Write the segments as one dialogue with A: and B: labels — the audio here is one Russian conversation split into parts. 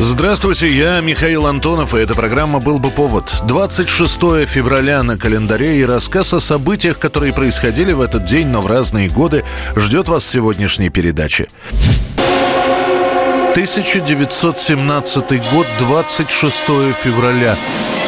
A: Здравствуйте, я Михаил Антонов, и эта программа «Был бы повод». 26 февраля на календаре и рассказ о событиях, которые происходили в этот день, но в разные годы, ждет вас в сегодняшней передаче. 1917 год, 26 февраля.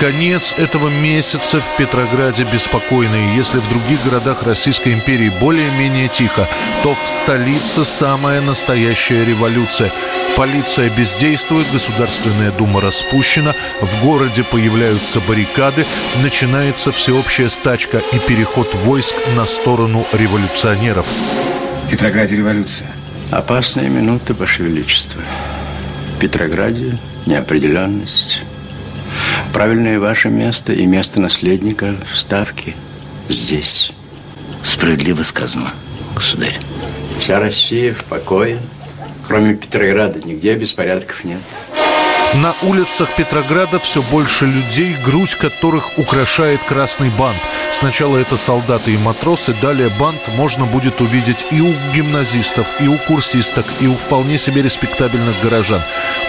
A: Конец этого месяца в Петрограде беспокойный. Если в других городах Российской империи более-менее тихо, то в столице самая настоящая революция. Полиция бездействует, Государственная Дума распущена, в городе появляются баррикады, начинается всеобщая стачка и переход войск на сторону революционеров.
B: В Петрограде революция.
C: Опасные минуты, Ваше Величество. В Петрограде неопределенность. Правильное ваше место и место наследника в Ставке здесь.
D: Справедливо сказано, государь.
C: Вся Россия в покое. Кроме Петрограда нигде беспорядков нет.
A: На улицах Петрограда все больше людей, грудь которых украшает красный бант. Сначала это солдаты и матросы, далее бант можно будет увидеть и у гимназистов, и у курсисток, и у вполне себе респектабельных горожан.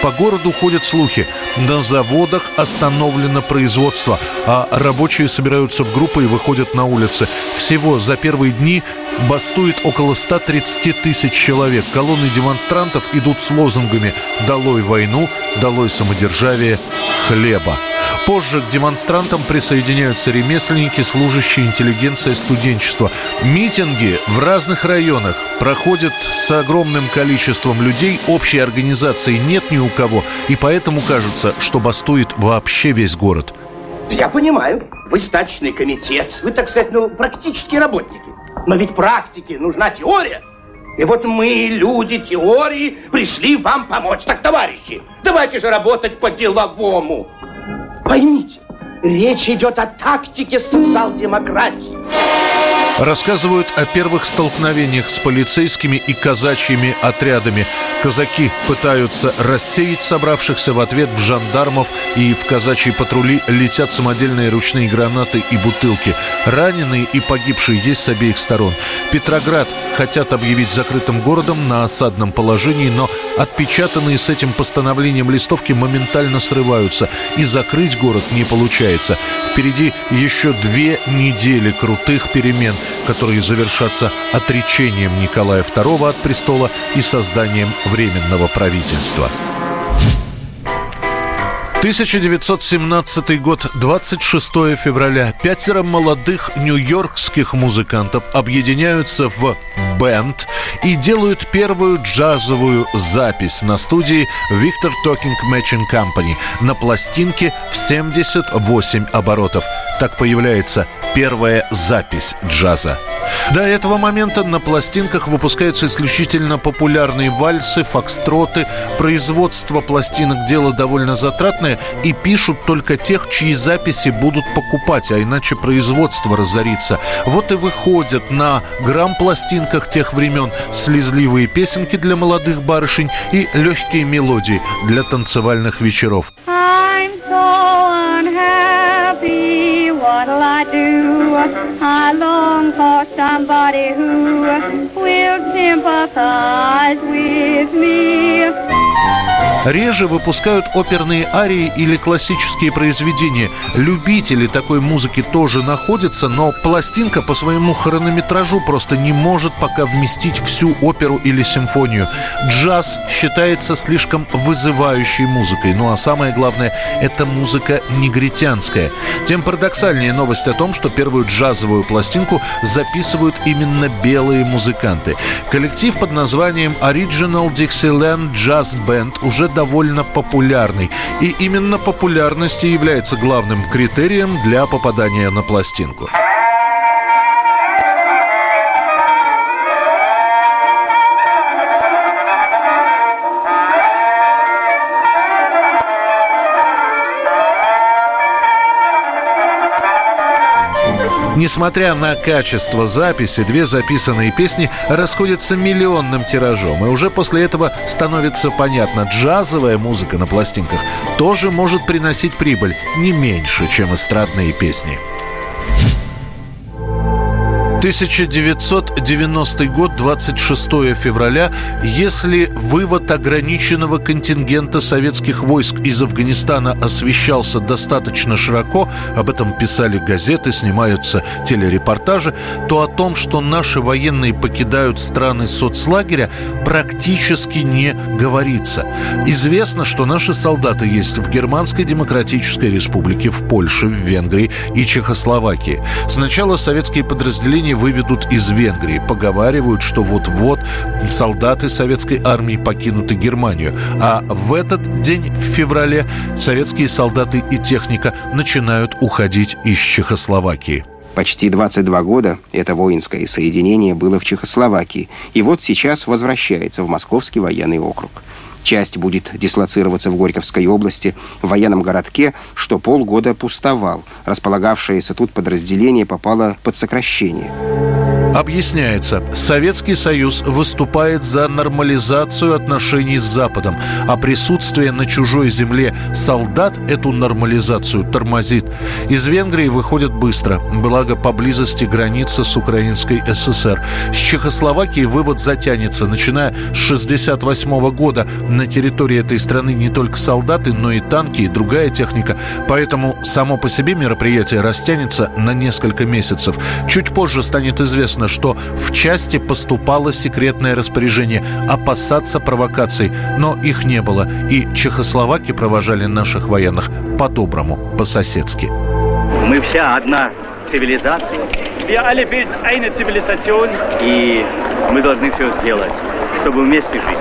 A: По городу ходят слухи. На заводах остановлено производство, а рабочие собираются в группы и выходят на улицы. Всего за первые дни бастует около 130 тысяч человек. Колонны демонстрантов идут с лозунгами «Долой войну», «Долой самодержавие», «Хлеба». Позже к демонстрантам присоединяются ремесленники, служащие, интеллигенция, студенчество. Митинги в разных районах проходят с огромным количеством людей. Общей организации нет ни у кого. И поэтому кажется, что бастует вообще весь город.
E: Я понимаю, вы стачный комитет, вы, так сказать, ну, практические работники. Но ведь практике нужна теория. И вот мы, люди теории, пришли вам помочь. Так, товарищи, давайте же работать по-деловому. Поймите, речь идет о тактике социал-демократии.
A: Рассказывают о первых столкновениях с полицейскими и казачьими отрядами. Казаки пытаются рассеять собравшихся в ответ в жандармов и в казачьи патрули летят самодельные ручные гранаты и бутылки. Раненые и погибшие есть с обеих сторон. Петроград хотят объявить закрытым городом на осадном положении, но отпечатанные с этим постановлением листовки моментально срываются, и закрыть город не получается. Впереди еще две недели крутых перемен которые завершатся отречением Николая II от престола и созданием Временного правительства. 1917 год, 26 февраля. Пятеро молодых нью-йоркских музыкантов объединяются в бенд и делают первую джазовую запись на студии Victor Talking Matching Company на пластинке в 78 оборотов. Так появляется первая запись джаза. До этого момента на пластинках выпускаются исключительно популярные вальсы, фокстроты. Производство пластинок дело довольно затратное и пишут только тех, чьи записи будут покупать, а иначе производство разорится. Вот и выходят на грамм-пластинках тех времен слезливые песенки для молодых барышень и легкие мелодии для танцевальных вечеров. I do? I long for somebody who will. Реже выпускают оперные арии или классические произведения. Любители такой музыки тоже находятся, но пластинка по своему хронометражу просто не может пока вместить всю оперу или симфонию. Джаз считается слишком вызывающей музыкой. Ну а самое главное, это музыка негритянская. Тем парадоксальнее новость о том, что первую джазовую пластинку записывают именно белые музыканты. Коллектив под названием Original Dixieland Jazz Band уже довольно популярный. И именно популярность является главным критерием для попадания на пластинку. Несмотря на качество записи, две записанные песни расходятся миллионным тиражом. И уже после этого становится понятно, джазовая музыка на пластинках тоже может приносить прибыль не меньше, чем эстрадные песни. 1990 год, 26 февраля. Если вывод ограниченного контингента советских войск из Афганистана освещался достаточно широко, об этом писали газеты, снимаются телерепортажи, то о том, что наши военные покидают страны соцлагеря, практически не говорится. Известно, что наши солдаты есть в Германской Демократической Республике, в Польше, в Венгрии и Чехословакии. Сначала советские подразделения армии выведут из Венгрии. Поговаривают, что вот-вот солдаты советской армии покинут и Германию. А в этот день, в феврале, советские солдаты и техника начинают уходить из Чехословакии.
F: Почти 22 года это воинское соединение было в Чехословакии, и вот сейчас возвращается в Московский военный округ. Часть будет дислоцироваться в Горьковской области, в военном городке, что полгода пустовал. Располагавшееся тут подразделение попало под сокращение.
A: Объясняется, Советский Союз выступает за нормализацию отношений с Западом, а присутствие на чужой земле солдат эту нормализацию тормозит. Из Венгрии выходят быстро, благо поблизости границы с Украинской ССР. С Чехословакии вывод затянется, начиная с 1968 года. На территории этой страны не только солдаты, но и танки и другая техника. Поэтому само по себе мероприятие растянется на несколько месяцев. Чуть позже станет известно, что в части поступало секретное распоряжение опасаться провокаций, но их не было, и чехословаки провожали наших военных по-доброму, по-соседски.
G: Мы вся одна цивилизация. И мы должны все сделать, чтобы вместе жить.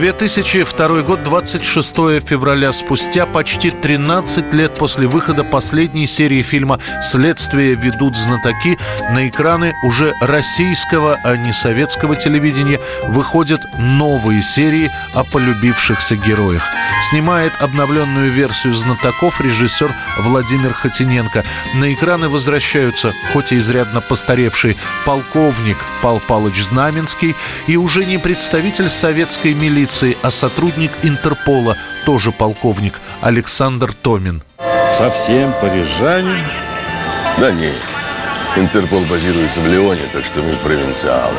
A: 2002 год, 26 февраля, спустя почти 13 лет после выхода последней серии фильма «Следствие ведут знатоки», на экраны уже российского, а не советского телевидения выходят новые серии о полюбившихся героях. Снимает обновленную версию «Знатоков» режиссер Владимир Хотиненко. На экраны возвращаются, хоть и изрядно постаревший, полковник Пал Палыч Знаменский и уже не представитель советской милиции полиции, а сотрудник Интерпола, тоже полковник, Александр Томин.
H: Совсем парижанин?
I: Да нет. Интерпол базируется в Лионе, так что мы провинциалы.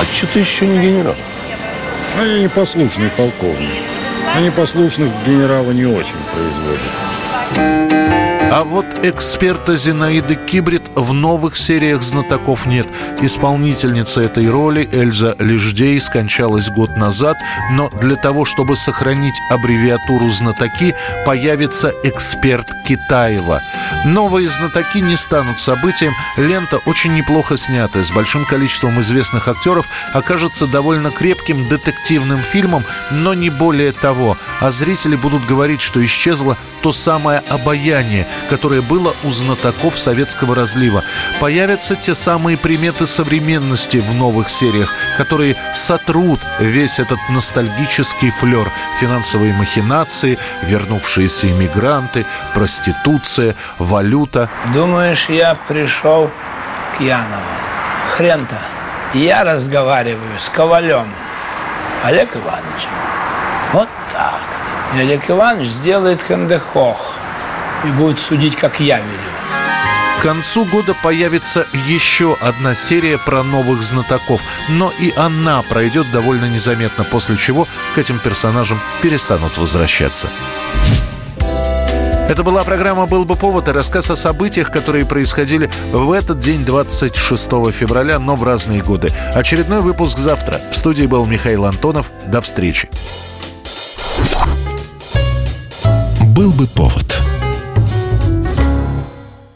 I: А что ты еще не генерал?
H: А я непослушный полковник. А непослушных генерала не очень производят.
A: А вот эксперта Зинаиды Кибрид в новых сериях «Знатоков» нет. Исполнительница этой роли Эльза Леждей скончалась год назад, но для того, чтобы сохранить аббревиатуру «Знатоки», появится эксперт Китаева. Новые «Знатоки» не станут событием. Лента очень неплохо снята, с большим количеством известных актеров, окажется довольно крепким детективным фильмом, но не более того. А зрители будут говорить, что исчезло то самое обаяние, которое было у знатоков советского разлива. Появятся те самые приметы современности в новых сериях, которые сотрут весь этот ностальгический флер. Финансовые махинации, вернувшиеся иммигранты, проституция, валюта.
J: Думаешь, я пришел к Янову? Хрен-то. Я разговариваю с Ковалем Олег Ивановичем. Вот так-то. И Олег Иванович сделает хендехох и будет судить, как я велю.
A: К концу года появится еще одна серия про новых знатоков, но и она пройдет довольно незаметно, после чего к этим персонажам перестанут возвращаться. Это была программа «Был бы повод» и рассказ о событиях, которые происходили в этот день, 26 февраля, но в разные годы. Очередной выпуск завтра. В студии был Михаил Антонов. До встречи.
K: «Был бы повод»